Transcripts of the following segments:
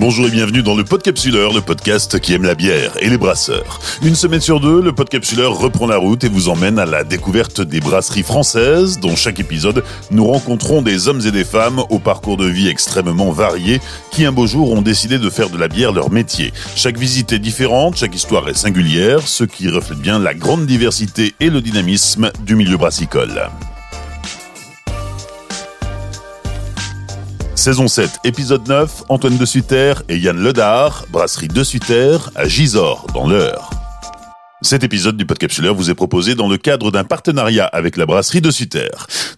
Bonjour et bienvenue dans le Podcapsuleur, le podcast qui aime la bière et les brasseurs. Une semaine sur deux, le Podcapsuleur reprend la route et vous emmène à la découverte des brasseries françaises. Dans chaque épisode, nous rencontrons des hommes et des femmes au parcours de vie extrêmement varié qui un beau jour ont décidé de faire de la bière leur métier. Chaque visite est différente, chaque histoire est singulière, ce qui reflète bien la grande diversité et le dynamisme du milieu brassicole. Saison 7, épisode 9, Antoine de Sutter et Yann Ledard, brasserie de Sutter à Gisors, dans l'Eure. Cet épisode du Podcapsuleur vous est proposé dans le cadre d'un partenariat avec la brasserie de Sutter.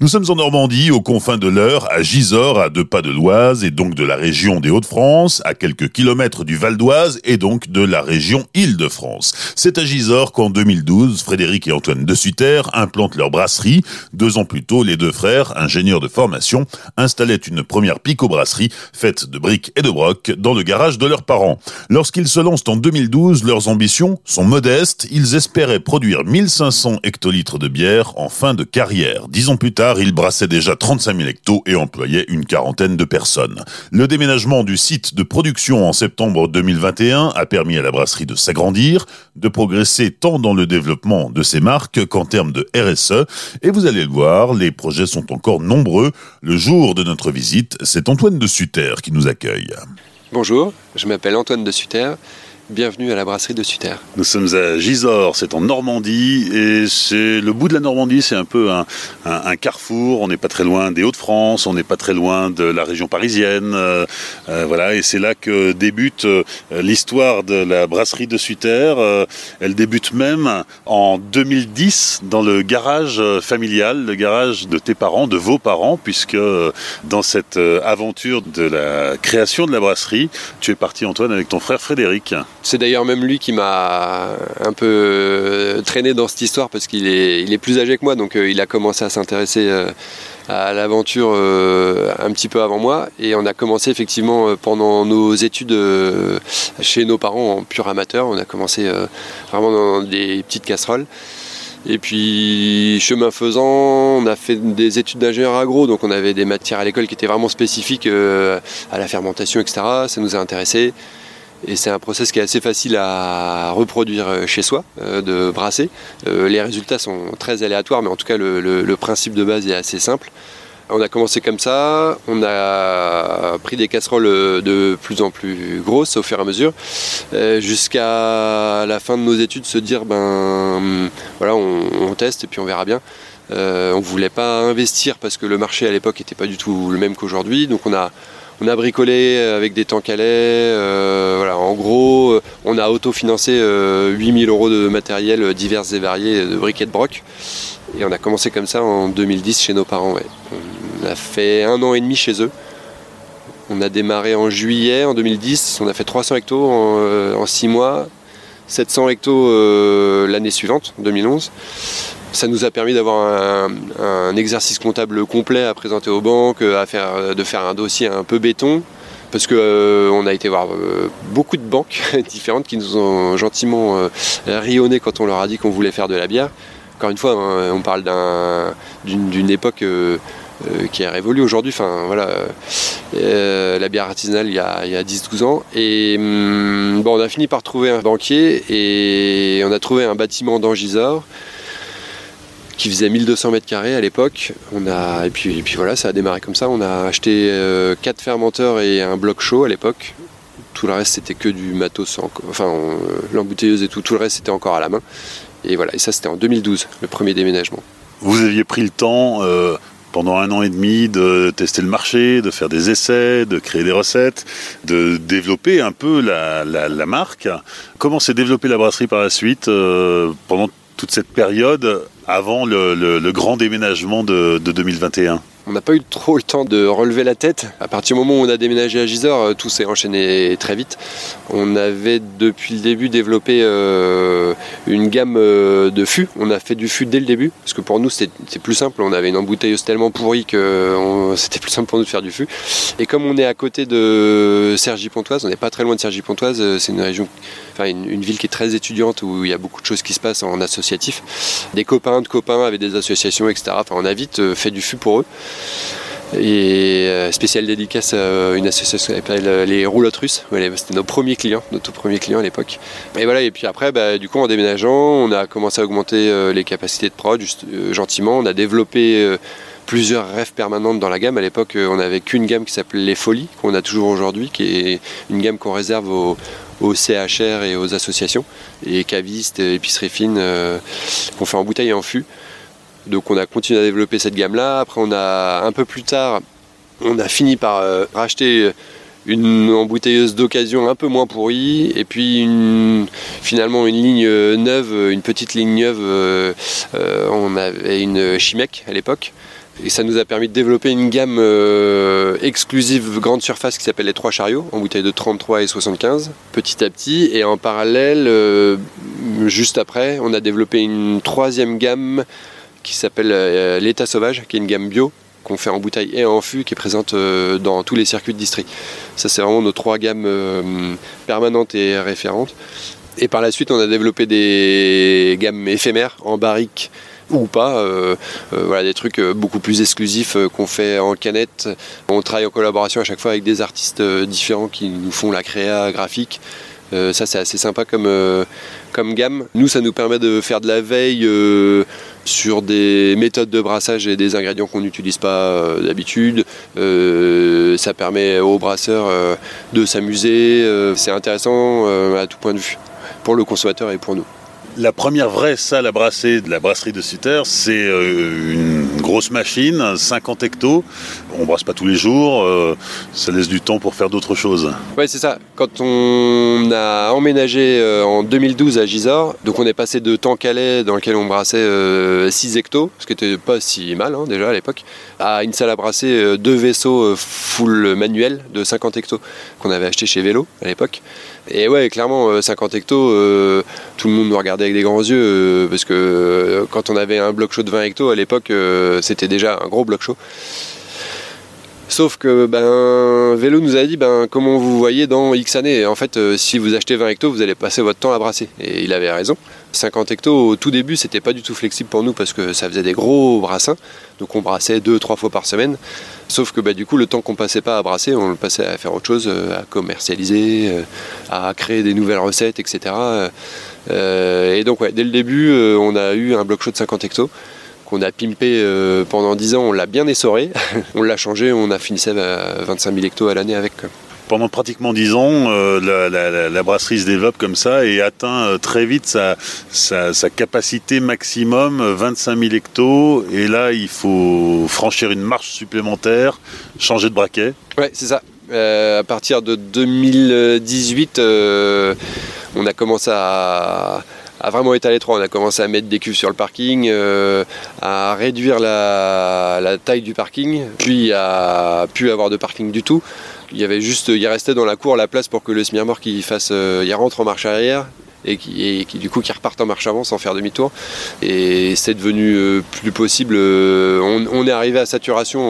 Nous sommes en Normandie, aux confins de l'Eure, à Gisors, à deux pas de l'Oise et donc de la région des Hauts-de-France, à quelques kilomètres du Val d'Oise et donc de la région Île-de-France. C'est à Gisors qu'en 2012, Frédéric et Antoine de Sutter implantent leur brasserie. Deux ans plus tôt, les deux frères, ingénieurs de formation, installaient une première pico-brasserie faite de briques et de brocs dans le garage de leurs parents. Lorsqu'ils se lancent en 2012, leurs ambitions sont modestes ils espéraient produire 1500 hectolitres de bière en fin de carrière. Dix ans plus tard, ils brassaient déjà 35 000 hectos et employaient une quarantaine de personnes. Le déménagement du site de production en septembre 2021 a permis à la brasserie de s'agrandir, de progresser tant dans le développement de ses marques qu'en termes de RSE. Et vous allez le voir, les projets sont encore nombreux. Le jour de notre visite, c'est Antoine de Sutter qui nous accueille. Bonjour, je m'appelle Antoine de Sutter. Bienvenue à la brasserie de Sutter. Nous sommes à Gisors, c'est en Normandie, et c'est le bout de la Normandie, c'est un peu un, carrefour. On n'est pas très loin des Hauts-de-France, on n'est pas très loin de la région parisienne, euh, euh, voilà. Et c'est là que débute euh, l'histoire de la brasserie de Sutter. Elle débute même en 2010 dans le garage familial, le garage de tes parents, de vos parents, puisque dans cette aventure de la création de la brasserie, tu es parti Antoine avec ton frère Frédéric. C'est d'ailleurs même lui qui m'a un peu euh, traîné dans cette histoire parce qu'il est, plus âgé que moi, donc euh, il a commencé à s'intéresser euh, à l'aventure un petit peu avant moi. Et on a commencé effectivement pendant nos études chez nos parents en pur amateur. On a commencé vraiment dans des petites casseroles. Et puis, chemin faisant, on a fait des études d'ingénieur agro, donc on avait des matières à l'école qui étaient vraiment spécifiques à la fermentation, etc. Ça nous a intéressés. Et c'est un process qui est assez facile à reproduire euh, chez soi, euh, de brasser. Euh, les résultats sont très aléatoires, mais en tout cas le, principe de base est assez simple. On a commencé comme ça, on a pris des casseroles de plus en plus grosses au fur et à mesure, jusqu'à la fin de nos études se dire ben voilà on, teste et puis on verra bien. on ne voulait pas investir parce que le marché à l'époque n'était pas du tout le même qu'aujourd'hui, donc on a on a bricolé avec des tanks à. Euh, voilà, en gros, euh, on a autofinancé 8000 euh, euros de matériel divers et variés de briquets de broc. Et on a commencé comme ça en 2010 chez nos parents. On a fait un an et demi chez eux. On a démarré en juillet en 2010. On a fait 300 hectos en, 6 mois. 700 hectos l'année suivante, en 2011. Ça nous a permis d'avoir un, exercice comptable complet à présenter aux banques, à faire, de faire un dossier un peu béton, parce qu'on euh, a été voir euh, beaucoup de banques différentes qui nous ont gentiment euh, quand on leur a dit qu'on voulait faire de la bière. Encore une fois, hein, on parle d'une époque qui a révolu aujourd'hui. Enfin, voilà, la bière artisanale il y a, a 10-12 ans. Et hum, bon, on a fini par trouver un banquier et on a trouvé un bâtiment dans Gisors qui faisait 1200 mètres carrés à l'époque. On a et puis, voilà, ça a démarré comme ça. On a acheté euh, quatre fermenteurs et un bloc chaud à l'époque. Tout le reste c'était que du matos, enfin l'embouteilleuse et tout. Tout le reste c'était encore à la main. Et voilà, et ça c'était en 2012, le premier déménagement. Vous aviez pris le temps euh, pendant un an et demi de tester le marché, de faire des essais, de créer des recettes, de développer un peu la, marque. Comment s'est développée la brasserie par la suite euh, pendant toute cette période avant le, grand déménagement de, de 2021 on n'a pas eu trop le temps de relever la tête. À partir du moment où on a déménagé à Gisors, euh, tout s'est enchaîné très vite. On avait depuis le début développé euh, une gamme euh, de fûts. On a fait du fût dès le début, parce que pour nous c'était plus simple. On avait une embouteilleuse tellement pourrie que c'était plus simple pour nous de faire du fût. Et comme on est à côté de Cergy-Pontoise, on n'est pas très loin de Cergy-Pontoise, c'est une région, enfin une, ville qui est très étudiante où il y a beaucoup de choses qui se passent en associatif. Des copains de copains avec des associations, etc. Enfin, on a vite fait du fût pour eux. Et euh, spécial dédicace à une association qui s'appelle euh, les Roulottes Russes. C'était nos premiers clients, nos tout premiers clients à l'époque. Et voilà, et puis après, bah, du coup, en déménageant, on a commencé à augmenter euh, les capacités de prod gentiment. On a développé plusieurs rêves permanentes dans la gamme. À l'époque, on n'avait qu'une gamme qui s'appelait les Folies, qu'on a toujours aujourd'hui, qui est une gamme qu'on réserve aux, CHR et aux associations, et cavistes, épiceries fines, qu'on fait en bouteille et en fût. Donc on a continué à développer cette gamme-là. Après, on a un peu plus tard, on a fini par euh, racheter une embouteilleuse d'occasion un peu moins pourrie et puis finalement une ligne neuve, une petite ligne neuve. Euh, euh, on avait une Chimec à l'époque. Et ça nous a permis de développer une gamme exclusive grande surface qui s'appelle les trois chariots, en bouteille de 33 et 75, petit à petit. Et en parallèle, juste après, on a développé une troisième gamme qui s'appelle euh, l'État sauvage, qui est une gamme bio qu'on fait en bouteille et en fût, qui est présente euh, dans tous les circuits de distri. Ça, c'est vraiment nos trois gammes euh, permanentes et référentes. Et par la suite, on a développé des gammes éphémères en barrique ou pas, voilà, des trucs beaucoup plus exclusifs qu'on fait en canette. On travaille en collaboration à chaque fois avec des artistes différents qui nous font la créa graphique. Ça, c'est assez sympa comme, comme gamme. Nous, ça nous permet de faire de la veille sur des méthodes de brassage et des ingrédients qu'on n'utilise pas euh, d'habitude. Euh, ça permet aux brasseurs euh, de s'amuser. c'est intéressant à tout point de vue, pour le consommateur et pour nous. La première vraie salle à brasser de la brasserie de Sutter, c'est euh, une grosse machine, 50 hectos. On brasse pas tous les jours, euh, ça laisse du temps pour faire d'autres choses. Oui, c'est ça. Quand on a emménagé euh, en 2012 à Gisors, donc on est passé de Temps-Calais, dans lequel on brassait 6 hectos, ce qui était pas si mal hein, déjà à l'époque, à une salle à brasser deux vaisseaux full manuel de 50 hectos qu'on avait acheté chez Vélo à l'époque. Et ouais, clairement, 50 hectos, tout le monde nous regardait avec des grands yeux euh, parce que euh, quand on avait un bloc chaud de 20 hectos à l'époque, euh, c'était déjà un gros bloc chaud. Sauf que ben, Vélo nous a dit ben, comment vous voyez dans X années? En fait, si vous achetez 20 hectos, vous allez passer votre temps à brasser. Et il avait raison. 50 hectos au tout début, c'était pas du tout flexible pour nous parce que ça faisait des gros brassins. Donc on brassait deux, trois fois par semaine. Sauf que bah, du coup, le temps qu'on passait pas à brasser, on le passait à faire autre chose, à commercialiser, à créer des nouvelles recettes, etc. Euh, et donc, ouais, dès le début, euh, on a eu un bloc chaud de 50 hectos qu'on a pimpé euh, pendant 10 ans, on l'a bien essoré, on l'a changé, on a fini à 25 000 hectos à l'année avec. Pendant pratiquement 10 ans, la, brasserie se développe comme ça et atteint très vite sa, capacité maximum, 25 000 hectos. Et là, il faut franchir une marche supplémentaire, changer de braquet. Ouais, c'est ça. à partir de 2018, on a commencé à, vraiment étaler trop. On a commencé à mettre des cuves sur le parking, euh, à réduire la, taille du parking, puis à plus avoir de parking du tout. Il y avait juste, il restait dans la cour la place pour que le Smirmor qui fasse, euh, il rentre en marche arrière et qui, du coup qui reparte en marche avant sans faire demi-tour. Et c'est devenu euh, plus possible. On, on, est arrivé à saturation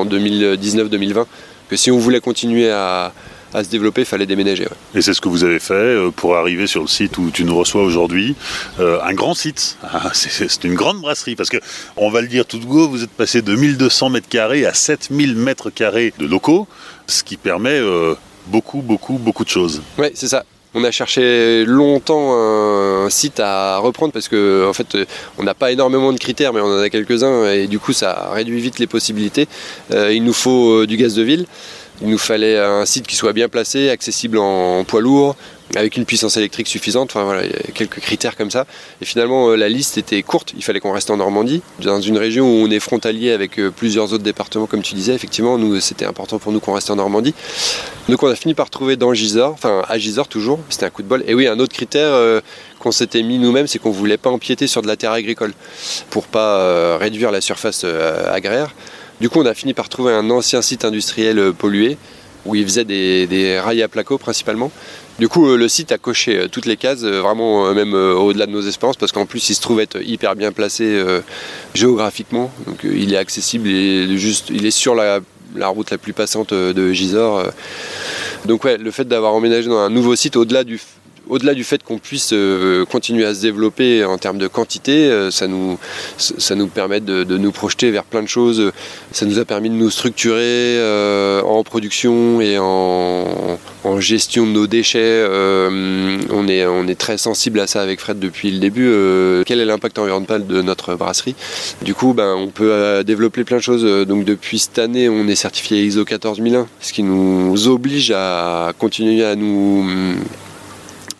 en 2019-2020. Que si on voulait continuer à, à se développer, il fallait déménager. Et c'est ce que vous avez fait euh, pour arriver sur le site où tu nous reçois aujourd'hui. Euh, un grand site, ah, c'est une grande brasserie, parce que on va le dire tout de go, vous êtes passé de 1200 mètres carrés à 7000 mètres carrés de locaux, ce qui permet euh, beaucoup, beaucoup, beaucoup de choses. Oui, c'est ça. On a cherché longtemps un site à reprendre parce que en fait on n'a pas énormément de critères mais on en a quelques-uns et du coup ça réduit vite les possibilités. il nous faut du gaz de ville. Il nous fallait un site qui soit bien placé, accessible en, poids lourd, avec une puissance électrique suffisante. Enfin voilà, il y a quelques critères comme ça. Et finalement, euh, la liste était courte. Il fallait qu'on reste en Normandie, dans une région où on est frontalier avec euh, plusieurs autres départements, comme tu disais. Effectivement, nous, c'était important pour nous qu'on reste en Normandie. Donc, on a fini par trouver dans Gisors, enfin à Gisors toujours. C'était un coup de bol. Et oui, un autre critère. Euh, qu'on s'était mis nous-mêmes, c'est qu'on voulait pas empiéter sur de la terre agricole pour pas réduire la surface agraire. Du coup, on a fini par trouver un ancien site industriel euh, pollué où ils faisaient des, rails à placo principalement. Du coup, euh, le site a coché euh, toutes les cases, vraiment même au-delà de nos espérances, parce qu'en plus, il se trouve être hyper bien placé géographiquement. Donc, il est accessible, est, juste, il est sur la, route la plus passante de Gisors. Donc, ouais, le fait d'avoir emménagé dans un nouveau site, au-delà du au-delà du fait qu'on puisse euh, continuer à se développer en termes de quantité, euh, ça, nous, ça nous permet de, nous projeter vers plein de choses. Ça nous a permis de nous structurer euh, en production et en, gestion de nos déchets. on, est, on est très sensible à ça avec Fred depuis le début. quel est l'impact environnemental de notre brasserie? Du coup, ben, on peut développer plein de choses. Donc depuis cette année, on est certifié ISO 14001, ce qui nous oblige à continuer à nous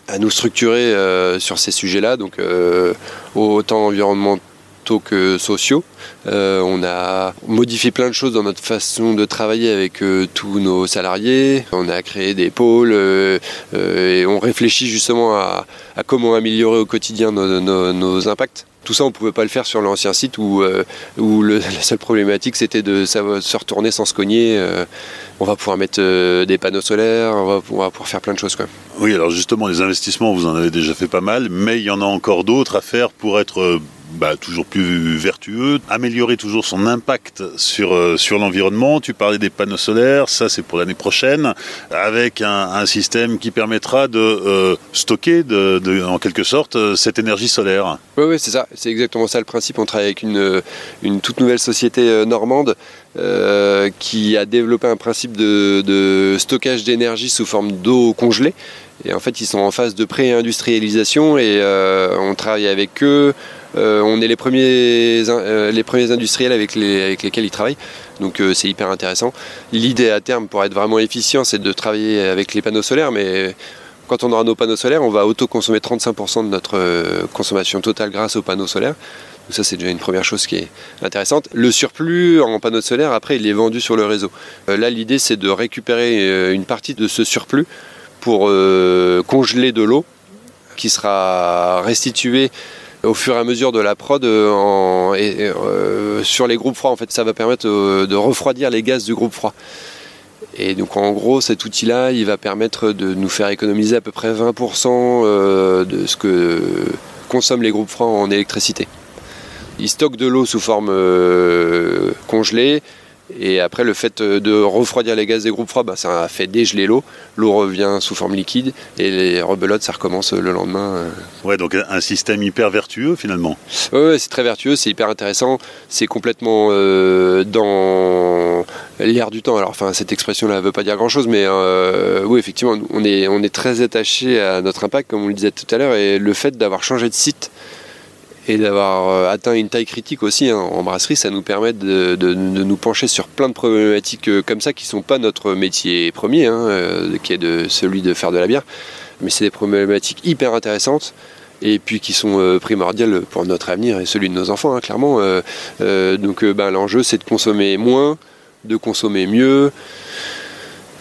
à nous structurer euh, sur ces sujets-là, donc euh, autant environnementaux que sociaux. Euh, on a modifié plein de choses dans notre façon de travailler avec tous nos salariés. On a créé des pôles et on réfléchit justement à, comment améliorer au quotidien nos impacts. Tout ça, on ne pouvait pas le faire sur l'ancien site où, euh, la seule problématique c'était de se retourner sans se cogner. Euh. on va pouvoir mettre euh, des panneaux solaires, on va, pouvoir faire plein de choses. Quoi. Oui, alors justement, les investissements, vous en avez déjà fait pas mal, mais il y en a encore d'autres à faire pour être bah, toujours plus vertueux, améliorer toujours son impact sur, euh, sur l'environnement. Tu parlais des panneaux solaires, ça c'est pour l'année prochaine, avec un, système qui permettra de euh, stocker en quelque sorte euh, cette énergie solaire. Oui, oui c'est ça, c'est exactement ça le principe. On travaille avec une, une toute nouvelle société normande qui a développé un principe de stockage d'énergie sous forme d'eau congelée. Et en fait, ils sont en phase de pré-industrialisation et on travaille avec eux. Euh, on est les premiers, euh, les premiers industriels avec, lesquels ils travaillent. Donc euh, c'est hyper intéressant. L'idée à terme pour être vraiment efficient, c'est de travailler avec les panneaux solaires, mais quand on aura nos panneaux solaires, on va auto-consommer 35% de notre consommation totale grâce aux panneaux solaires. Donc ça c'est déjà une première chose qui est intéressante. Le surplus en panneaux solaires, après, il est vendu sur le réseau. là, l'idée c'est de récupérer une partie de ce surplus pour congeler de l'eau qui sera restituée au fur et à mesure de la prod euh, euh, sur les groupes froids. En fait, ça va permettre euh, de refroidir les gaz du groupe froid. Et donc en gros, cet outil-là, il va permettre de nous faire économiser à peu près 20% de ce que consomment les groupes froids en électricité. Ils stockent de l'eau sous forme congelée et après, le fait euh, de refroidir les gaz des groupes froids, bah, ça a fait dégeler l'eau. L'eau revient sous forme liquide et les rebelotes, ça recommence le lendemain. Euh. Ouais, donc un système hyper vertueux finalement. Oui, c'est très vertueux, c'est hyper intéressant. C'est complètement euh, dans l'air du temps. Alors, enfin, cette expression-là ne veut pas dire grand-chose, mais oui, effectivement, on est, on est très attaché à notre impact, comme on le disait tout à l'heure, et le fait d'avoir changé de site et d'avoir euh, atteint une taille critique aussi hein, en brasserie, ça nous permet de, nous pencher sur plein de problématiques euh, comme ça qui ne sont pas notre métier premier, hein, euh, qui est de, celui de faire de la bière, mais c'est des problématiques hyper intéressantes et puis qui sont primordiales pour notre avenir et celui de nos enfants, hein, clairement. donc ben, l'enjeu, c'est de consommer moins, de consommer mieux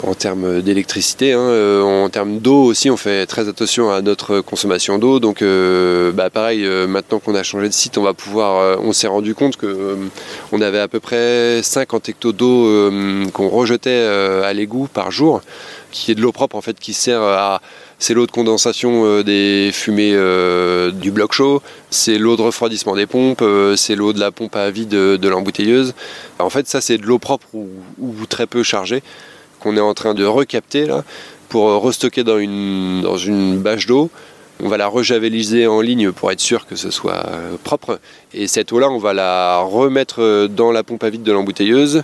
en termes d'électricité. Hein, euh, en termes d'eau aussi, on fait très attention à notre consommation d'eau. Donc, euh, bah, pareil, euh, maintenant qu'on a changé de site, on va pouvoir. on s'est rendu compte que on avait à peu près 50 hectos d'eau qu'on rejetait à l'égout par jour, qui est de l'eau propre en fait, qui sert à c'est l'eau de condensation des fumées du bloc chaud, c'est l'eau de refroidissement des pompes, c'est l'eau de la pompe à vide de, l'embouteilleuse. En fait, ça, c'est de l'eau propre ou, très peu chargée qu'on est en train de recapter là, pour euh, restocker dans une, dans une bâche d'eau. On va la rejaveliser en ligne pour être sûr que ce soit euh, propre. Et cette eau-là, on va la remettre euh, dans la pompe à vide de l'embouteilleuse.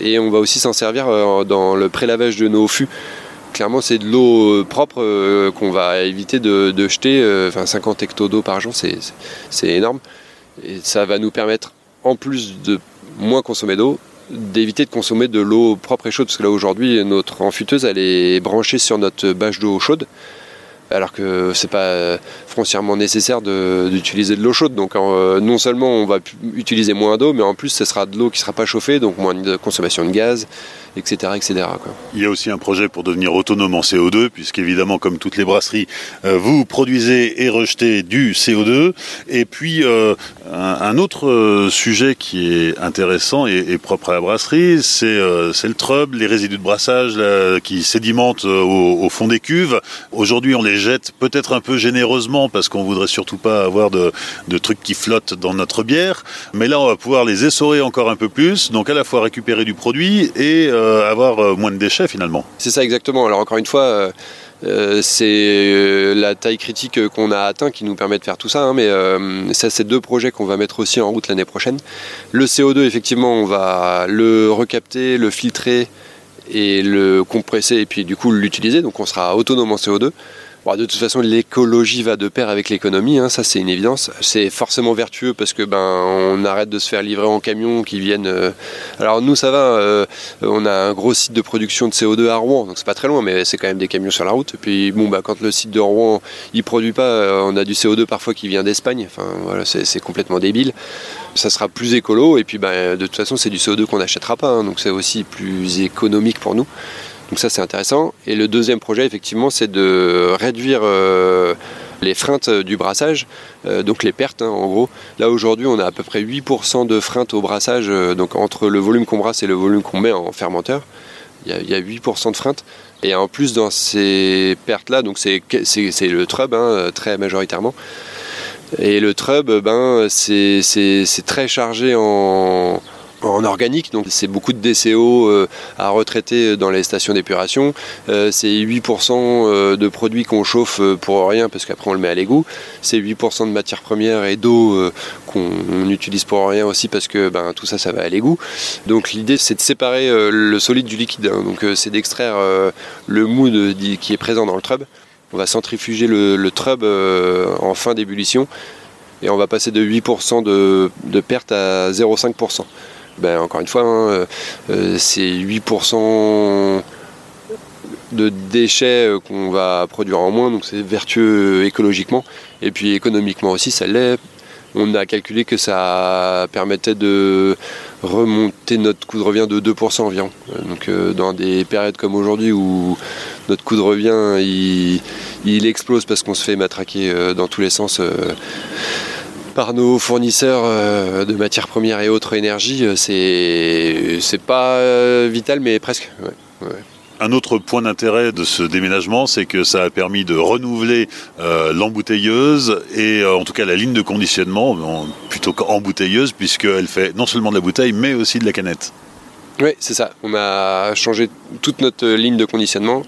Et on va aussi s'en servir dans le prélavage de nos fûts. Clairement, c'est de l'eau propre qu'on va éviter de, jeter. Enfin, 50 hectos d'eau par jour, c'est énorme. Et ça va nous permettre, en plus de moins consommer d'eau, d'éviter de consommer de l'eau propre et chaude, parce que là aujourd'hui notre enfuteuse elle est branchée sur notre bâche d'eau chaude, alors que c'est pas foncièrement nécessaire d'utiliser de, l'eau chaude. Donc euh, non seulement on va utiliser moins d'eau, mais en plus ce sera de l'eau qui sera pas chauffée, donc moins de consommation de gaz etc. etc. Il y a aussi un projet pour devenir autonome en CO2, puisqu'évidemment, comme toutes les brasseries, euh, vous produisez et rejetez du CO2. Et puis, euh, un, autre euh, sujet qui est intéressant et, propre à la brasserie, c'est le trouble, les résidus de brassage qui sédimentent au, fond des cuves. Aujourd'hui, on les jette peut-être un peu généreusement, parce qu'on voudrait surtout pas avoir de, trucs qui flottent dans notre bière. Mais là, on va pouvoir les essorer encore un peu plus, donc à la fois récupérer du produit et euh, avoir euh, moins de déchets finalement. C'est ça exactement. Alors encore une fois, c'est la taille critique qu'on a atteint qui nous permet de faire tout ça. Hein, mais ça, c'est deux projets qu'on va mettre aussi en route l'année prochaine. Le CO2, effectivement, on va le recapter, le filtrer et le compresser et puis du coup l'utiliser. Donc on sera autonome en CO2 de toute façon, l'écologie va de pair avec l'économie, hein, ça c'est une évidence. C'est forcément vertueux parce que ben on arrête de se faire livrer en camion qui viennent. Euh, alors nous ça va, euh, on a un gros site de production de CO2 à Rouen, donc c'est pas très loin, mais c'est quand même des camions sur la route. Et puis bon bah quand le site de Rouen il produit pas, euh, on a du CO2 parfois qui vient d'Espagne. Voilà, c'est complètement débile. Ça sera plus écolo et puis ben, de toute façon c'est du CO2 qu'on n'achètera pas, hein, donc c'est aussi plus économique pour nous. Donc ça c'est intéressant. Et le deuxième projet effectivement c'est de réduire euh, les freintes du brassage, euh, donc les pertes hein, en gros. Là aujourd'hui on a à peu près 8% de freintes au brassage, euh, donc entre le volume qu'on brasse et le volume qu'on met en fermenteur. Il y, a, 8% de freintes. Et en plus dans ces pertes-là, donc c'est le trub hein, très majoritairement. Et le trub, ben, c'est très chargé en, en organique, donc c'est beaucoup de DCO euh, à retraiter dans les stations d'épuration. Euh, c'est 8% euh, de produits qu'on chauffe pour rien parce qu'après on le met à l'égout. C'est 8% de matières premières et d'eau qu'on utilise pour rien aussi parce que ben, tout ça, ça va à l'égout. Donc l'idée c'est de séparer le solide du liquide. Hein. Donc c'est d'extraire le mou qui est présent dans le trub. On va centrifuger le, trub en fin d'ébullition et on va passer de 8% de, de perte à 0,5% ben, encore une fois, hein, euh, euh, c'est 8% de déchets euh, qu'on va produire en moins, donc c'est vertueux écologiquement. Et puis économiquement aussi, ça l'est. On a calculé que ça permettait de remonter notre coût de revient de 2% environ. Donc dans des périodes comme aujourd'hui où notre coût de revient il, explose parce qu'on se fait matraquer dans tous les sens par nos fournisseurs euh, de matières premières et autres énergies, euh, c'est pas euh, vital, mais presque. Un autre point d'intérêt de ce déménagement, c'est que ça a permis de renouveler l'embouteilleuse et en tout cas la ligne de conditionnement, plutôt qu'embouteilleuse, puisqu'elle fait non seulement de la bouteille, mais aussi de la canette. Oui, c'est ça. On a changé toute notre ligne de conditionnement.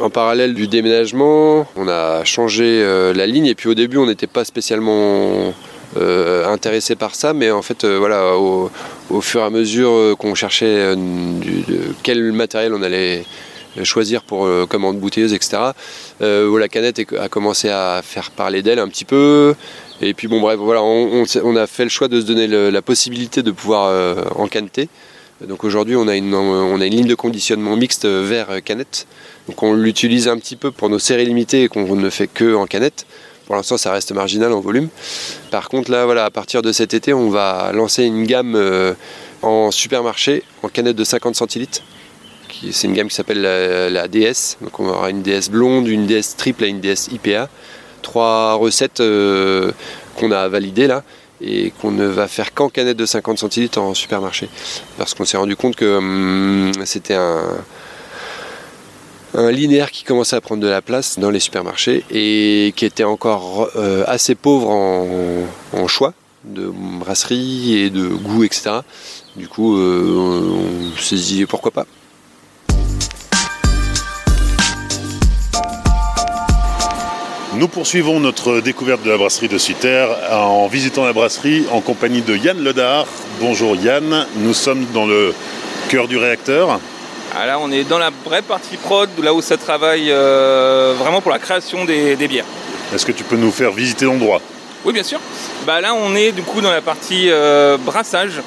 En parallèle du déménagement, on a changé euh, la ligne et puis au début on n'était pas spécialement euh, intéressé par ça, mais en fait euh, voilà, au, fur et à mesure qu'on cherchait quel matériel on allait choisir pour commande bouteilleuse, etc. la canette a commencé à faire parler d'elle un petit peu. Et puis bon bref, voilà, on, a fait le choix de se donner la possibilité de pouvoir encaneter. Donc aujourd'hui, on, a une, on a une ligne de conditionnement mixte vers canette. Donc on l'utilise un petit peu pour nos séries limitées et qu'on ne fait que en canette. Pour l'instant, ça reste marginal en volume. Par contre, là, voilà, à partir de cet été, on va lancer une gamme euh, en supermarché en canette de 50 centilitres. C'est une gamme qui s'appelle la, DS. Donc on aura une DS blonde, une DS triple et une DS IPA. Trois recettes euh, qu'on a validées là et qu'on ne va faire qu'en canette de 50 centilitres en supermarché. Parce qu'on s'est rendu compte que hum, c'était un, linéaire qui commençait à prendre de la place dans les supermarchés et qui était encore euh, assez pauvre en, choix de brasserie et de goût, etc. Du coup, euh, on s'est dit pourquoi pas? Nous poursuivons notre découverte de la brasserie de Sutter en visitant la brasserie en compagnie de Yann Ledard. Bonjour Yann, nous sommes dans le cœur du réacteur. Ah, là, on est dans la vraie partie prod, là où ça travaille euh, vraiment pour la création des, bières. Est-ce que tu peux nous faire visiter l'endroit? Oui, bien sûr. Bah, là, on est du coup dans la partie euh, brassage.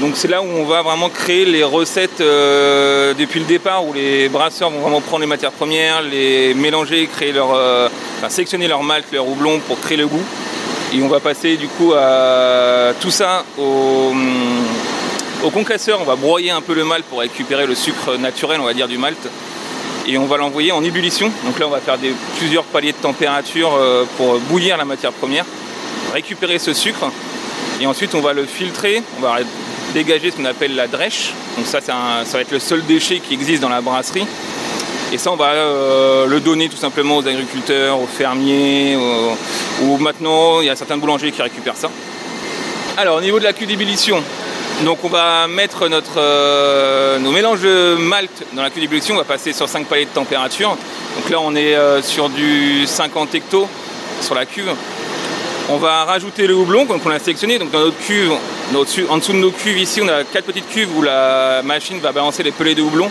Donc c'est là où on va vraiment créer les recettes euh, depuis le départ, où les brasseurs vont vraiment prendre les matières premières, les mélanger, créer leur, enfin, sélectionner leur malt, leur houblon pour créer le goût. Et on va passer du coup à tout ça au, au concasseur, on va broyer un peu le malt pour récupérer le sucre naturel, on va dire, du malt. Et on va l'envoyer en ébullition. Donc là, on va faire plusieurs paliers de température euh, pour bouillir la matière première, récupérer ce sucre. Et ensuite, on va le filtrer. Dégager ce qu'on appelle la drèche. Donc ça, ça va être le seul déchet qui existe dans la brasserie. Et ça, on va euh, le donner tout simplement aux agriculteurs, aux fermiers, ou maintenant, il y a certains boulangers qui récupèrent ça. Alors, au niveau de la cuve d'ébullition, Donc on va mettre notre, euh, nos mélanges de malt dans la cuve d'ébullition, on va passer sur 5 paliers de température. Donc là on est euh, sur du 50 hecto sur la cuve. On va rajouter le houblon qu'on a sélectionné. Donc dans notre cuve, en dessous de nos cuves ici, on a quatre petites cuves où la machine va balancer les pelets de houblon.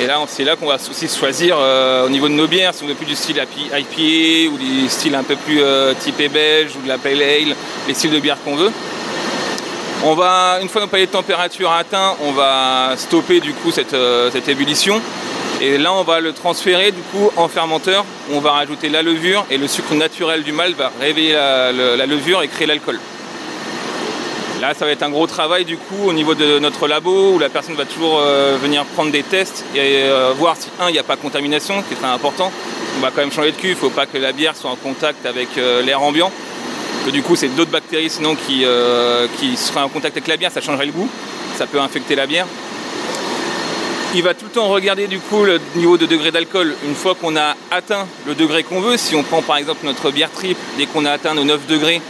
Et là, c'est là qu'on va aussi choisir euh, au niveau de nos bières, si on veut plus du style IPA ou du style un peu plus typé belge ou de la pale ale, les styles de bière qu'on veut. On va, une fois nos paliers de température atteints, on va stopper du coup euh, cette, ébullition. Et là, on va le transférer du coup en fermenteur. On va rajouter la levure et le sucre naturel du malt va réveiller la, levure et créer l'alcool. Là, ça va être un gros travail du coup au niveau de notre labo où la personne va toujours euh, venir prendre des tests et euh, voir si un, il n'y a pas de contamination, qui est très important. On va quand même changer de cul, il ne faut pas que la bière soit en contact avec l'air ambiant que du coup c'est d'autres bactéries sinon qui, euh, qui seraient en contact avec la bière, ça changerait le goût, ça peut infecter la bière. Il va tout le temps regarder du coup le niveau de degré d'alcool une fois qu'on a atteint le degré qu'on veut. Si on prend par exemple notre bière triple, dès qu'on a atteint nos 9 degrés,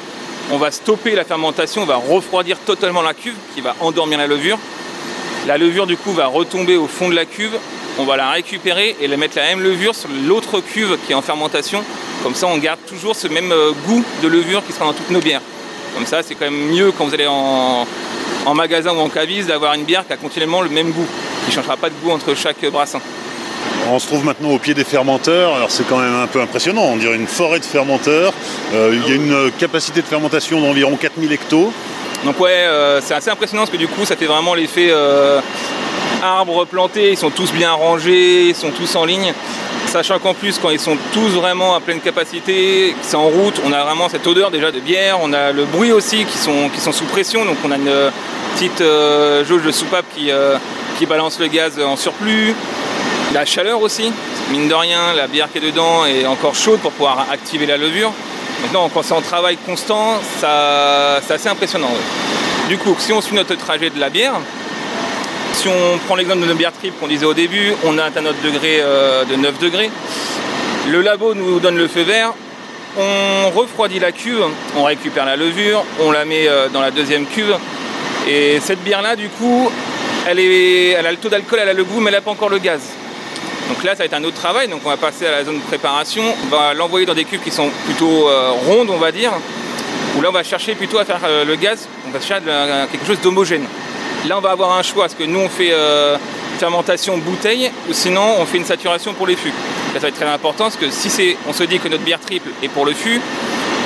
on va stopper la fermentation, on va refroidir totalement la cuve qui va endormir la levure. La levure du coup va retomber au fond de la cuve, on va la récupérer et la mettre la même levure sur l'autre cuve qui est en fermentation comme ça, on garde toujours ce même euh, goût de levure qui sera dans toutes nos bières. Comme ça, c'est quand même mieux quand vous allez en, magasin ou en cavise d'avoir une bière qui a continuellement le même goût, qui ne changera pas de goût entre chaque brassin. On se trouve maintenant au pied des fermenteurs, alors c'est quand même un peu impressionnant, on dirait une forêt de fermenteurs. Euh, il y a une capacité de fermentation d'environ 4000 hectos. Donc ouais, euh, c'est assez impressionnant parce que du coup ça fait vraiment l'effet arbres plantés, ils sont tous bien rangés, ils sont tous en ligne. Sachant qu'en plus, quand ils sont tous vraiment à pleine capacité, c'est en route, on a vraiment cette odeur déjà de bière, on a le bruit aussi qui sont, qui sont sous pression, donc on a une petite euh, jauge de soupape qui, euh, qui balance le gaz en surplus. La chaleur aussi, mine de rien, la bière qui est dedans est encore chaude pour pouvoir activer la levure. Maintenant, quand c'est en travail constant, c'est assez impressionnant. Du coup, si on suit notre trajet de la bière, si on prend l'exemple de nos bières trip qu'on disait au début, on a atteint notre degré euh, de 9 degrés. Le labo nous donne le feu vert. On refroidit la cuve, on récupère la levure, on la met euh, dans la deuxième cuve. Et cette bière-là, du coup, elle, a le taux d'alcool, elle a le goût, mais elle n'a pas encore le gaz. Donc là, ça va être un autre travail. Donc on va passer à la zone de préparation. On va l'envoyer dans des cuves qui sont plutôt euh, rondes, on va dire. Où là, on va chercher plutôt à faire le gaz. On va chercher quelque chose d'homogène. Là, on va avoir un choix, parce que nous, on fait euh, fermentation bouteille, ou sinon, on fait une saturation pour les fûts. ça va être très important, parce que si on se dit que notre bière triple est pour le fût,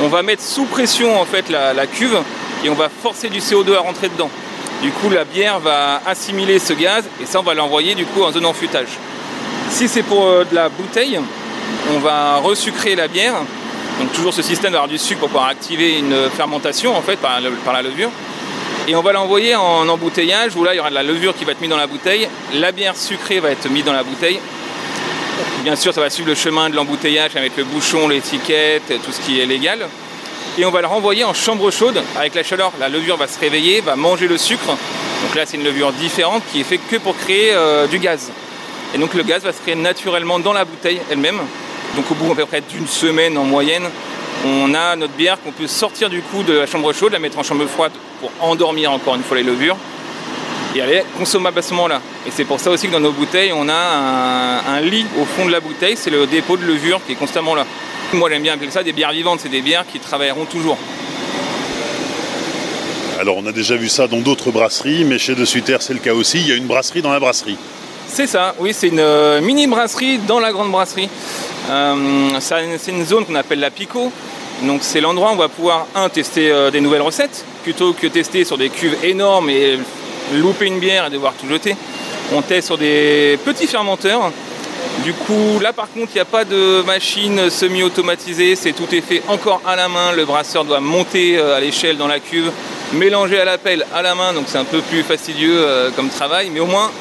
on va mettre sous pression en fait la, cuve et on va forcer du CO2 à rentrer dedans. Du coup, la bière va assimiler ce gaz et ça, on va l'envoyer du coup en zone enfutage. Si c'est pour euh, de la bouteille, on va resucrer la bière. Donc toujours ce système d'avoir du sucre pour pouvoir activer une fermentation en fait par la levure. Et on va l'envoyer en embouteillage où là il y aura de la levure qui va être mise dans la bouteille, la bière sucrée va être mise dans la bouteille. Bien sûr, ça va suivre le chemin de l'embouteillage avec le bouchon, l'étiquette, tout ce qui est légal. Et on va le renvoyer en chambre chaude avec la chaleur. La levure va se réveiller, va manger le sucre. Donc là, c'est une levure différente qui est faite que pour créer euh, du gaz. Et donc le gaz va se créer naturellement dans la bouteille elle-même. Donc au bout à peu près d'une semaine en moyenne, on a notre bière qu'on peut sortir du coup de la chambre chaude, la mettre en chambre froide pour endormir encore une fois les levures. Et elle est consommable à ce moment-là. Et c'est pour ça aussi que dans nos bouteilles, on a un, lit au fond de la bouteille, c'est le dépôt de levure qui est constamment là. Moi j'aime bien appeler ça des bières vivantes, c'est des bières qui travailleront toujours. Alors on a déjà vu ça dans d'autres brasseries, mais chez De Sutter c'est le cas aussi, il y a une brasserie dans la brasserie. C'est ça, oui, c'est une euh, mini brasserie dans la grande brasserie. Euh, c'est une zone qu'on appelle la Pico. Donc c'est l'endroit où on va pouvoir, un, tester euh, des nouvelles recettes, plutôt que tester sur des cuves énormes et louper une bière et devoir tout jeter. On teste sur des petits fermenteurs. Du coup, là par contre, il n'y a pas de machine semi-automatisée, c'est tout est fait encore à la main. Le brasseur doit monter à l'échelle dans la cuve, mélanger à la pelle à la main, donc c'est un peu plus fastidieux comme travail, mais au moins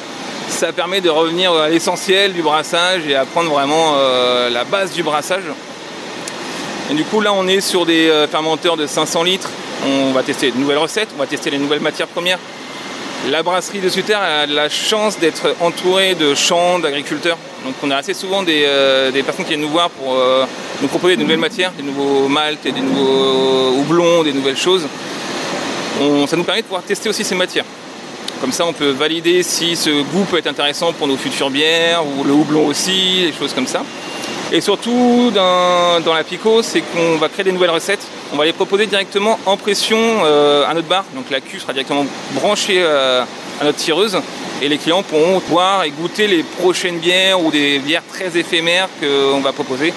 ça permet de revenir à l'essentiel du brassage et apprendre vraiment euh, la base du brassage. Et du coup là on est sur des euh, fermenteurs de 500 litres. On va tester de nouvelles recettes, on va tester les nouvelles matières premières. La brasserie de Sutter a la chance d'être entourée de champs d'agriculteurs. Donc on a assez souvent des, euh, personnes qui viennent nous voir pour nous proposer de nouvelles matières, des nouveaux maltes, des nouveaux houblons, des nouvelles choses. ça nous permet de pouvoir tester aussi ces matières. Comme ça, on peut valider si ce goût peut être intéressant pour nos futures bières, ou le houblon aussi, des choses comme ça. Et surtout, dans, la Pico, c'est qu'on va créer des nouvelles recettes. On va les proposer directement en pression à notre bar. Donc la cuve sera directement branchée à notre tireuse et les clients pourront boire et goûter les prochaines bières ou des bières très éphémères qu'on va proposer.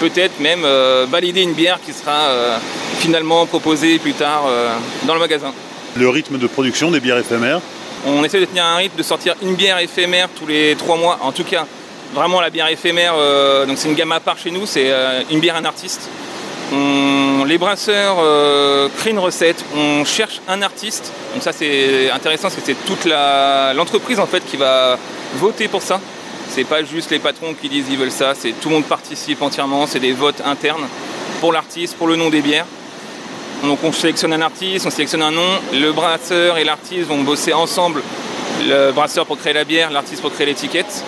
Peut-être même euh, valider une bière qui sera euh, finalement proposée plus tard euh, dans le magasin. Le rythme de production des bières éphémères? On essaie de tenir un rythme de sortir une bière éphémère tous les trois mois. En tout cas, vraiment la bière éphémère, donc c'est une gamme à part chez nous, c'est une bière un artiste les brasseurs euh, créent une recette, on cherche un artiste. Donc ça c'est intéressant parce que c'est toute l'entreprise en fait qui va voter pour ça. C'est pas juste les patrons qui disent ils veulent ça, c'est tout le monde participe entièrement, c'est des votes internes pour l'artiste, pour le nom des bières. Donc on sélectionne un artiste, on sélectionne un nom, le brasseur et l'artiste vont bosser ensemble, le brasseur pour créer la bière, l'artiste pour créer l'étiquette.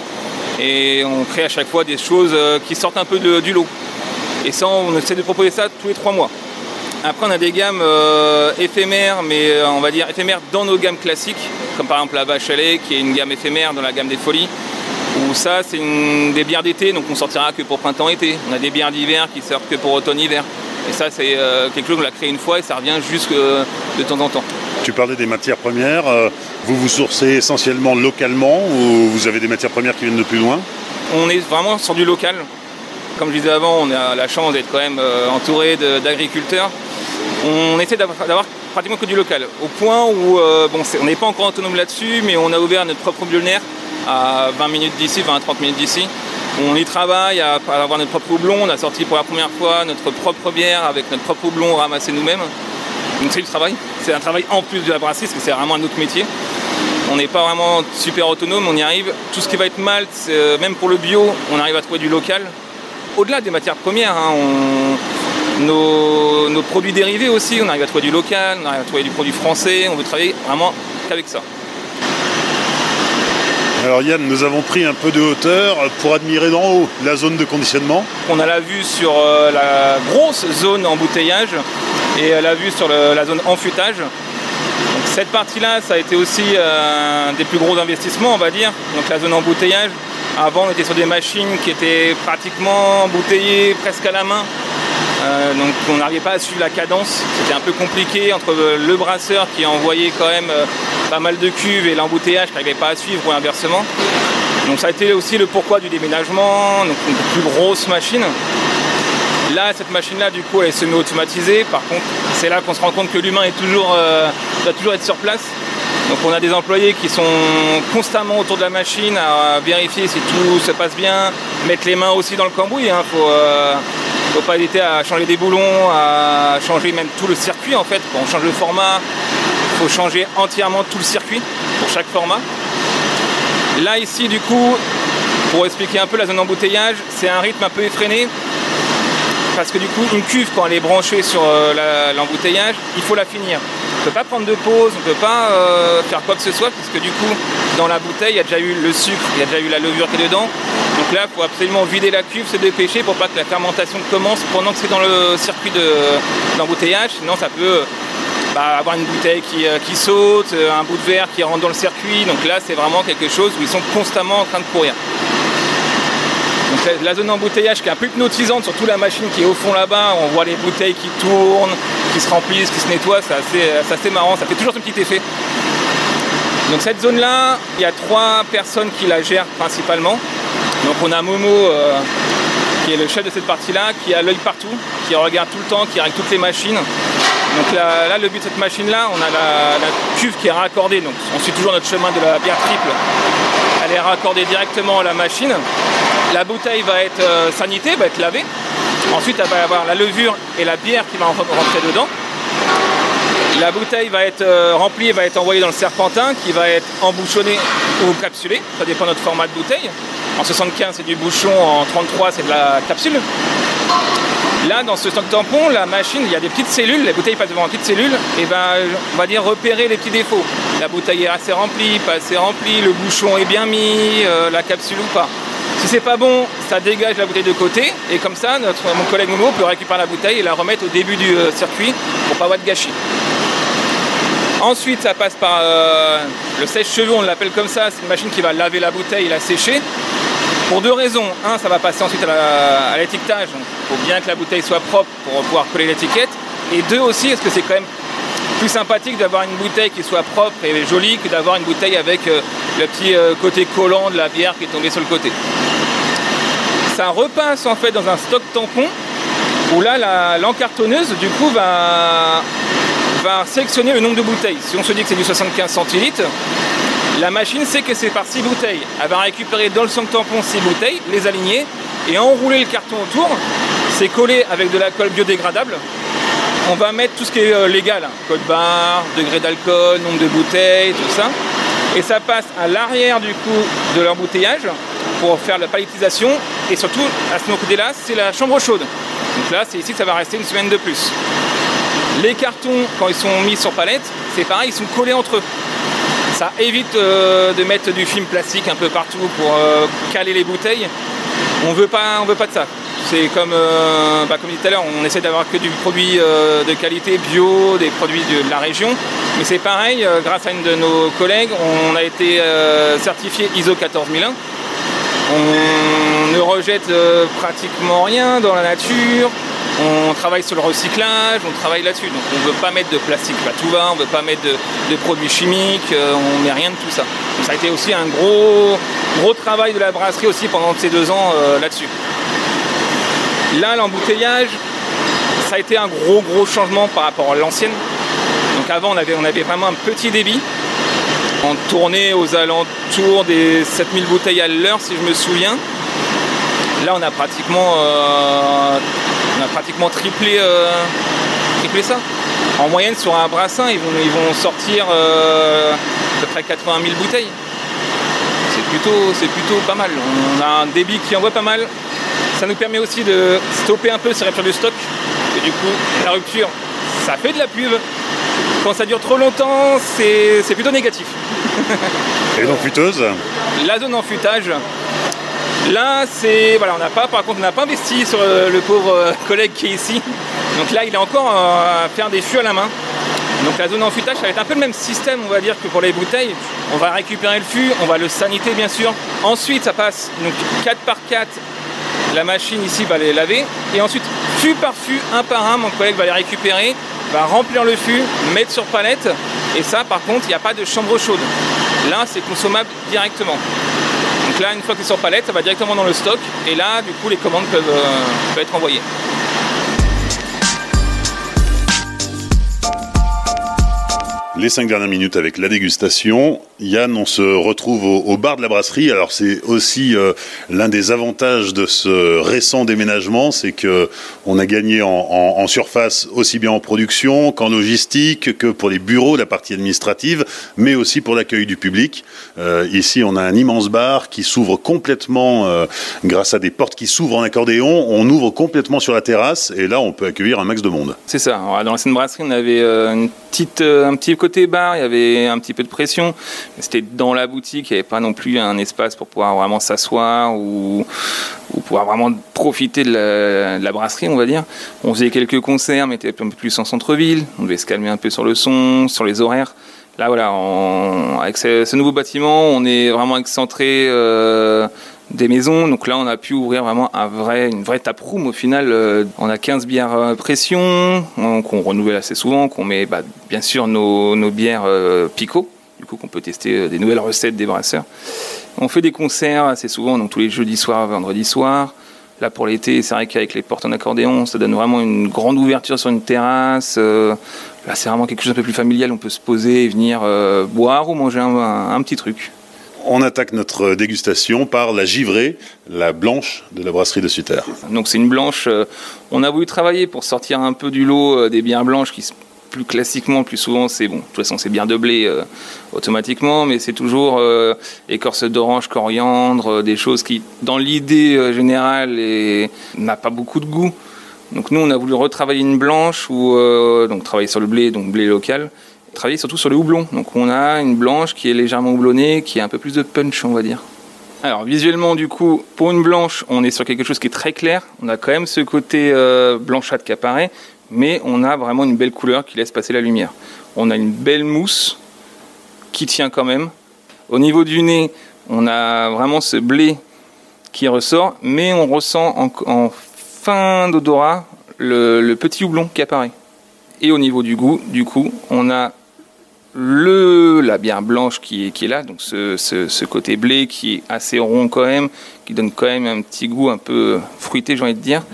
Et on crée à chaque fois des choses euh, qui sortent un peu du lot. Et ça, on essaie de proposer ça tous les trois mois. Après, on a des gammes euh, éphémères, mais euh, on va dire éphémères dans nos gammes classiques, comme par exemple la Vache qui est une gamme éphémère dans la gamme des folies. Ou ça, c'est des bières d'été, donc on sortira que pour printemps-été. On a des bières d'hiver qui sortent que pour automne-hiver. Et ça, c'est quelque chose qu'on a créé une fois et ça revient juste de temps en temps. Tu parlais des matières premières. Vous vous sourcez essentiellement localement ou vous avez des matières premières qui viennent de plus loin? On est vraiment sur du local. Comme je disais avant, on a la chance d'être quand même euh, entouré d'agriculteurs. On essaie d'avoir pratiquement que du local. Au point où, euh, bon, on n'est pas encore autonome là-dessus, mais on a ouvert notre propre biolnaire à 20 minutes d'ici, 20 à 30 minutes d'ici. On y travaille à, avoir notre propre houblon. On a sorti pour la première fois notre propre bière avec notre propre houblon ramassé nous-mêmes. Donc c'est travail. C'est un travail en plus de la brasserie, parce que c'est vraiment un autre métier. On n'est pas vraiment super autonome, on y arrive. Tout ce qui va être malt, euh, même pour le bio, on arrive à trouver du local au-delà des matières premières, hein, nos, produits dérivés aussi, on arrive à trouver du local, on arrive à trouver du produit français, on veut travailler vraiment qu'avec ça. Alors Yann, nous avons pris un peu de hauteur pour admirer d'en haut la zone de conditionnement. On a la vue sur euh, la grosse zone embouteillage et la vue sur la zone enfûtage. cette partie-là, ça a été aussi euh, un des plus gros investissements, on va dire. Donc la zone embouteillage, avant, on était sur des machines qui étaient pratiquement embouteillées presque à la main. Euh, donc on n'arrivait pas à suivre la cadence. C'était un peu compliqué entre le brasseur qui envoyait quand même euh, pas mal de cuves et l'embouteillage qui n'arrivait pas à suivre ou inversement. Donc ça a été aussi le pourquoi du déménagement, donc une plus grosse machine. Là, cette machine-là, du coup, elle est semi-automatisée. Par contre, c'est là qu'on se rend compte que l'humain est euh, doit toujours être sur place. Donc on a des employés qui sont constamment autour de la machine à vérifier si tout se passe bien, mettre les mains aussi dans le cambouis. Il hein. ne euh, faut, pas hésiter à changer des boulons, à changer même tout le circuit en fait. Quand on change le format, il faut changer entièrement tout le circuit pour chaque format. Là ici du coup, pour expliquer un peu la zone d'embouteillage, c'est un rythme un peu effréné parce que du coup une cuve quand elle est branchée sur euh, l'embouteillage, il faut la finir. On peut pas prendre de pause, on peut pas euh, faire quoi que ce soit, puisque du coup, dans la bouteille, il y a déjà eu le sucre, il y a déjà eu la levure qui est dedans. Donc là, il faut absolument vider la cuve, se dépêcher pour pas que la fermentation commence pendant que c'est dans le circuit d'embouteillage. Sinon, ça peut bah, avoir une bouteille qui, euh, qui, saute, un bout de verre qui rentre dans le circuit. Donc là, c'est vraiment quelque chose où ils sont constamment en train de courir. Donc la zone d'embouteillage qui est un peu hypnotisante, surtout la machine qui est au fond là-bas, on voit les bouteilles qui tournent, qui se remplissent, qui se nettoient, c'est assez, marrant, ça fait toujours ce petit effet. Donc cette zone-là, il y a trois personnes qui la gèrent principalement. Donc on a Momo euh, qui est le chef de cette partie-là, qui a l'œil partout, qui regarde tout le temps, qui règle toutes les machines. Donc là, le but de cette machine-là, on a la, la, cuve qui est raccordée, donc on suit toujours notre chemin de la bière triple. Elle est raccordée directement à la machine. La bouteille va être euh, sanitée, va être lavée. Ensuite, elle va y avoir la levure et la bière qui va rentrer dedans. La bouteille va être euh, remplie et va être envoyée dans le serpentin qui va être embouchonné ou capsulé. Ça dépend de notre format de bouteille. En 75, c'est du bouchon. En 33, c'est de la capsule. Là, dans ce tampon, la machine, il y a des petites cellules, les bouteilles passent devant une petite cellule, et ben, on va dire repérer les petits défauts. La bouteille est assez remplie, pas assez remplie, le bouchon est bien mis, euh, la capsule ou pas. Si c'est pas bon, ça dégage la bouteille de côté et comme ça, notre, mon collègue Momo peut récupérer la bouteille et la remettre au début du euh, circuit pour pas avoir de gâchis. Ensuite, ça passe par euh, le sèche-cheveux, on l'appelle comme ça. C'est une machine qui va laver la bouteille et la sécher. Pour deux raisons. Un, ça va passer ensuite à l'étiquetage. Il faut bien que la bouteille soit propre pour pouvoir coller l'étiquette. Et deux aussi, parce que c'est quand même plus sympathique d'avoir une bouteille qui soit propre et jolie que d'avoir une bouteille avec euh, le petit euh, côté collant de la bière qui est tombé sur le côté. Ça repasse en fait dans un stock tampon où là l'encartonneuse du coup va, va sélectionner le nombre de bouteilles. Si on se dit que c'est du 75 centilitres, la machine sait que c'est par 6 bouteilles. Elle va récupérer dans le stock tampon 6 bouteilles, les aligner et enrouler le carton autour. C'est collé avec de la colle biodégradable on va mettre tout ce qui est euh, légal, hein. code barre, degré d'alcool, nombre de bouteilles, tout ça. Et ça passe à l'arrière du coup de l'embouteillage pour faire la palettisation. Et surtout, à ce côté-là, c'est la chambre chaude. Donc là, c'est ici ça va rester une semaine de plus. Les cartons, quand ils sont mis sur palette, c'est pareil, ils sont collés entre eux. Ça évite euh, de mettre du film plastique un peu partout pour euh, caler les bouteilles. On veut pas, on veut pas de ça. C'est comme, euh, bah, comme dit tout à l'heure, on essaie d'avoir que du produit euh, de qualité bio, des produits de, la région. Mais c'est pareil, euh, grâce à une de nos collègues, on a été certifié ISO 14001. On ne rejette pratiquement rien dans la nature. On travaille sur le recyclage, on travaille là-dessus. Donc on ne veut pas mettre de plastique à tout va, on ne veut pas mettre de, produits chimiques, on ne met rien de tout ça. ça a été aussi un gros, gros travail de la brasserie aussi pendant ces deux ans là-dessus. Là, l'embouteillage, ça a été un gros gros changement par rapport à l'ancienne. Donc avant, on avait, vraiment un petit débit. On tournait aux alentours des 7000 bouteilles à l'heure, si je me souviens. Là, on a pratiquement, euh, triplé, euh, triplé ça. En moyenne, sur un brassin, ils vont, ils sortir euh, à peu près 80 000 bouteilles. C'est plutôt, c'est plutôt pas mal. On a un débit qui envoie pas mal. Ça nous permet aussi de stopper un peu ces ruptures du stock. Et du coup, la rupture, ça fait de la pub. Quand ça dure trop longtemps, c'est plutôt négatif. Et donc futeuse La zone en futage. Là, c'est. Voilà, on n'a pas, par contre, on n'a pas investi sur le, pauvre euh, collègue qui est ici. Donc là, il est encore euh, à faire des fûts à la main. Donc la zone en futage, ça va être un peu le même système, on va dire, que pour les bouteilles. On va récupérer le fût, on va le saniter, bien sûr. Ensuite, ça passe donc 4 par 4 la machine ici va les laver. Et ensuite, fût par fût, un par un, mon collègue va les récupérer, va remplir le fût, mettre sur palette. Et ça, par contre, il n'y a pas de chambre chaude. Là, c'est consommable directement. Donc là, une fois que c'est sur palette, ça va directement dans le stock. Et là, du coup, les commandes peuvent, euh, peuvent être envoyées. Les cinq dernières minutes avec la dégustation. Yann, on se retrouve au, bar de la brasserie. Alors c'est aussi euh, l'un des avantages de ce récent déménagement, c'est que on a gagné en, surface aussi bien en production qu'en logistique, que pour les bureaux, la partie administrative, mais aussi pour l'accueil du public. Euh, ici, on a un immense bar qui s'ouvre complètement euh, grâce à des portes qui s'ouvrent en accordéon. On ouvre complètement sur la terrasse et là, on peut accueillir un max de monde. C'est ça. dans l'ancienne brasserie, on avait une petite, un petit côté bar, il y avait un petit peu de pression. C'était dans la boutique, il n'y avait pas non plus un espace pour pouvoir vraiment s'asseoir ou, pouvoir vraiment profiter de la, brasserie, on va dire. On faisait quelques concerts, mais était un peu plus en centre-ville. On devait se calmer un peu sur le son, sur les horaires. Là, voilà, avec ce, nouveau bâtiment, on est vraiment excentré. Euh, des maisons. Donc là, on a pu ouvrir vraiment un vrai, une vraie taproom au final. Euh, on a 15 bières euh, pression, qu'on renouvelle assez souvent, qu'on met bah, bien sûr nos, nos bières euh, Pico, du coup qu'on peut tester des nouvelles recettes des brasseurs. On fait des concerts assez souvent, donc tous les jeudis soirs, vendredis soirs. Là pour l'été, c'est vrai qu'avec les portes en accordéon, ça donne vraiment une grande ouverture sur une terrasse. là, c'est vraiment quelque chose un peu plus familial. On peut se poser et venir boire ou manger un petit truc. On attaque notre dégustation par la givrée, la blanche de la brasserie de Sutter. Donc c'est une blanche, euh, on a voulu travailler pour sortir un peu du lot euh, des bières blanches qui plus classiquement, plus souvent, c'est bon. De toute façon, c'est bien de blé euh, automatiquement, mais c'est toujours écorce d'orange, coriandre, des choses qui, dans l'idée générale, n'a pas beaucoup de goût. Donc nous, on a voulu retravailler une blanche ou donc travailler sur le blé, donc blé local, travailler surtout sur le houblon. Donc on a une blanche qui est légèrement houblonnée, qui a un peu plus de punch, on va dire. Alors visuellement, du coup, pour une blanche, on est sur quelque chose qui est très clair. On a quand même ce côté euh, blanchâtre qui apparaît, mais on a vraiment une belle couleur qui laisse passer la lumière. On a une belle mousse qui tient quand même. Au niveau du nez, on a vraiment ce blé qui ressort, mais on ressent en, fin d'odorat le, petit houblon qui apparaît. Et au niveau du goût, du coup, on a le, la bière blanche qui est, qui est là, donc ce, ce, côté blé qui est assez rond quand même, qui donne quand même un petit goût un peu fruité, j'ai envie de dire.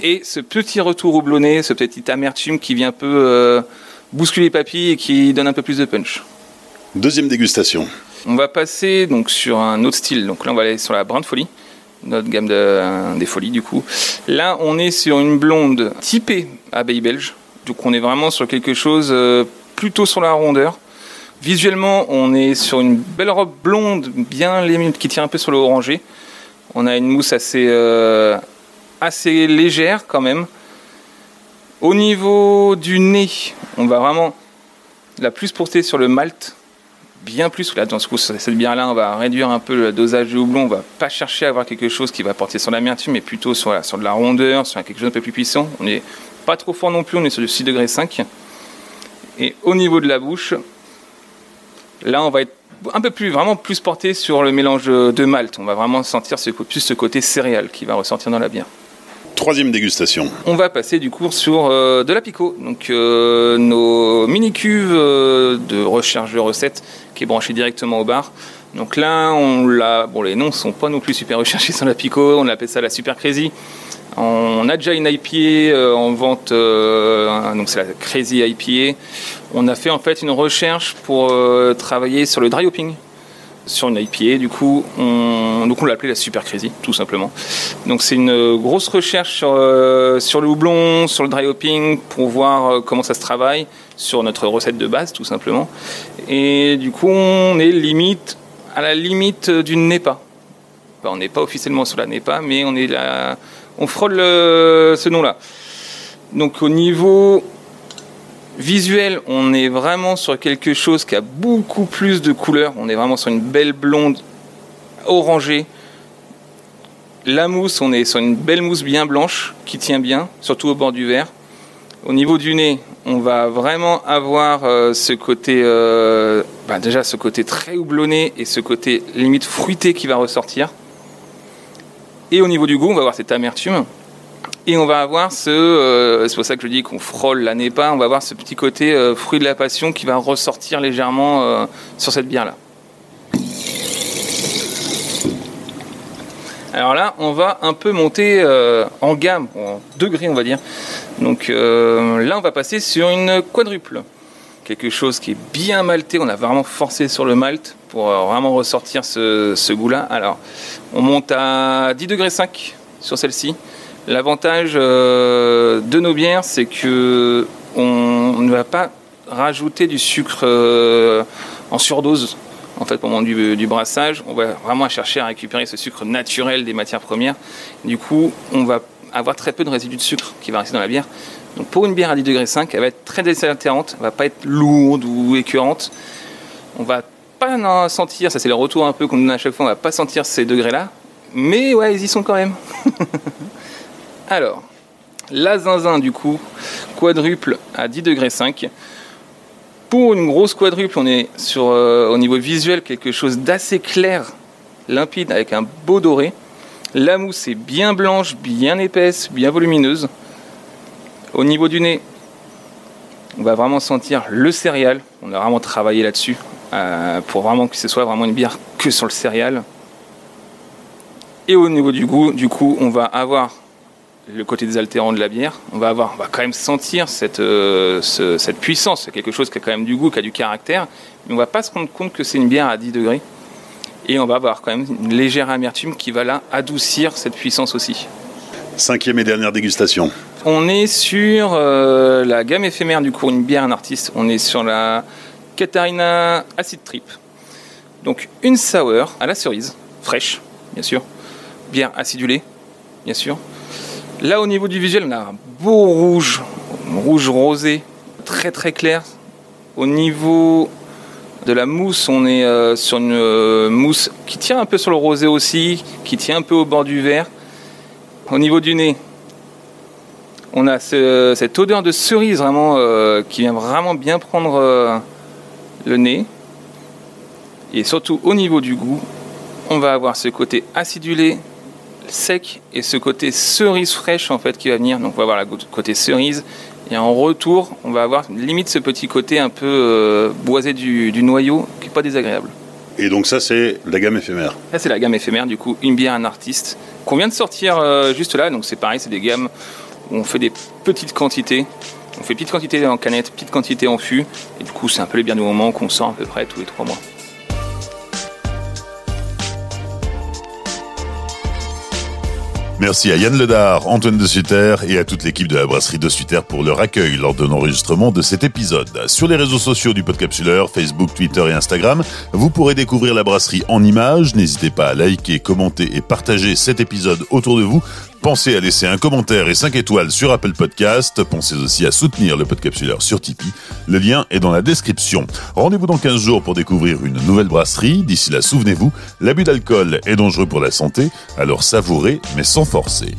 Et ce petit retour houblonné, ce petit amertume qui vient un peu euh, bousculer les papilles et qui donne un peu plus de punch. Deuxième dégustation. On va passer donc sur un autre style. Donc là, on va aller sur la Brand Folie, notre gamme de, des folies du coup. Là, on est sur une blonde typée abeille belge. Donc on est vraiment sur quelque chose euh, plutôt sur la rondeur. Visuellement, on est sur une belle robe blonde, bien qui tire un peu sur le. On a une mousse assez, euh, assez légère quand même. Au niveau du nez, on va vraiment la plus porter sur le malt, bien plus. Là, dans ce coup, cette bière-là, on va réduire un peu le dosage de houblon. On va pas chercher à avoir quelque chose qui va porter sur l'amertume, mais plutôt sur, sur de la rondeur, sur quelque chose un peu plus puissant. On n'est pas trop fort non plus, on est sur du 6 degrés 5. Et au niveau de la bouche, là, on va être un peu plus, vraiment plus porté sur le mélange de malt. On va vraiment sentir ce, plus ce côté céréal qui va ressortir dans la bière. Troisième dégustation. On va passer du coup sur euh, de la pico, donc euh, nos mini cuves euh, de recherche de recettes qui est branchée directement au bar. Donc là, on l'a, bon les noms sont pas non plus super recherchés sur la pico, on appelle ça la super crazy. On a déjà une IPA en vente, donc c'est la Crazy IPA. On a fait en fait une recherche pour travailler sur le dry hopping sur une IPA. Du coup, on, donc on l'a appelé la Super Crazy, tout simplement. Donc c'est une grosse recherche sur, euh, le houblon, sur le dry hopping, pour voir euh, comment ça se travaille sur notre recette de base, tout simplement. Et du coup, on est limite à la limite d'une NEPA. on n'est pas officiellement sur la NEPA, mais on est là, on frôle ce nom-là. Donc au niveau Visuel, on est vraiment sur quelque chose qui a beaucoup plus de couleurs. On est vraiment sur une belle blonde orangée. La mousse, on est sur une belle mousse bien blanche qui tient bien, surtout au bord du verre. Au niveau du nez, on va vraiment avoir euh, ce côté, euh, bah, déjà ce côté très houblonné et ce côté limite fruité qui va ressortir. Et au niveau du goût, on va avoir cette amertume et on va avoir ce, euh, c'est pour ça que je dis qu'on frôle la NEPA, on va avoir ce petit côté euh, fruit de la passion qui va ressortir légèrement euh, sur cette bière-là. Alors là, on va un peu monter en gamme, en degrés on va dire. Donc là, on va passer sur une quadruple. Quelque chose qui est bien malté, on a vraiment forcé sur le malt pour vraiment ressortir ce, goût-là. Alors, on monte à 10 degrés 5 sur celle-ci. L'avantage euh, de nos bières, c'est que on ne va pas rajouter du sucre euh, en surdose. En fait, au moment du, brassage, on va vraiment chercher à récupérer ce sucre naturel des matières premières. Du coup, on va avoir très peu de résidus de sucre qui va rester dans la bière. Donc, pour une bière à 10 degrés 5, elle va être très désaltérante, elle va pas être lourde ou écœurante. On va pas sentir, ça c'est le retour un peu qu'on donne à chaque fois, on va pas sentir ces degrés-là, mais ouais, ils y sont quand même. Alors, la zinzin du coup, quadruple à 10 degrés 5. Pour une grosse quadruple, on est sur, euh, au niveau visuel quelque chose d'assez clair, limpide, avec un beau doré. La mousse est bien blanche, bien épaisse, bien volumineuse. Au niveau du nez, on va vraiment sentir le céréal. On a vraiment travaillé là-dessus euh, pour vraiment que ce soit vraiment une bière que sur le céréal. Et au niveau du goût, du coup, on va avoir le côté désaltérant de la bière, on va avoir, quand même sentir cette, euh, cette puissance. C'est quelque chose qui a quand même du goût, qui a du caractère, mais on va pas se rendre compte que c'est une bière à 10 degrés. Et on va avoir quand même une légère amertume qui va là adoucir cette puissance aussi. Cinquième et dernière dégustation. On est sur euh, la gamme éphémère du coup, une bière, un artiste. On est sur la Katarina Acid Trip. Donc une sour à la cerise, fraîche, bien sûr. Bière acidulée, bien sûr. Là, au niveau du visuel, on a un beau rouge, rouge rosé, très très clair. Au niveau de la mousse, on est euh, sur une euh, mousse qui tient un peu sur le rosé aussi, qui tient un peu au bord du verre. Au niveau du nez, On a cette odeur de cerise vraiment qui vient vraiment bien prendre le nez. Et surtout au niveau du goût, on va avoir ce côté acidulé, sec et ce côté cerise fraîche en fait qui va venir. Donc on va avoir le côté cerise et en retour on va avoir limite ce petit côté un peu euh, boisé du, noyau qui n'est pas désagréable. Et donc ça c'est la gamme éphémère. Ça c'est la gamme éphémère du coup une bière un artiste qu'on vient de sortir euh, juste là. Donc c'est pareil c'est des gammes on fait des petites quantités. On fait petite quantité en canette, petite quantité en fût. Et du coup c'est un peu les bières du moment qu'on sort à peu près tous les trois mois. Merci à Yann Ledard, Antoine de Sutter et à toute l'équipe de la brasserie de Sutter pour leur accueil lors de l'enregistrement de cet épisode. Sur les réseaux sociaux du Podcapsuleur, Facebook, Twitter et Instagram, vous pourrez découvrir la brasserie en images. N'hésitez pas à liker, commenter et partager cet épisode autour de vous Pensez à laisser un commentaire et 5 étoiles sur Apple Podcast. Pensez aussi à soutenir le Podcapsuleur sur Tipeee. Le lien est dans la description. Rendez-vous dans 15 jours pour découvrir une nouvelle brasserie. D'ici là, souvenez-vous, l'abus d'alcool est dangereux pour la santé, alors savourez mais sans forcer.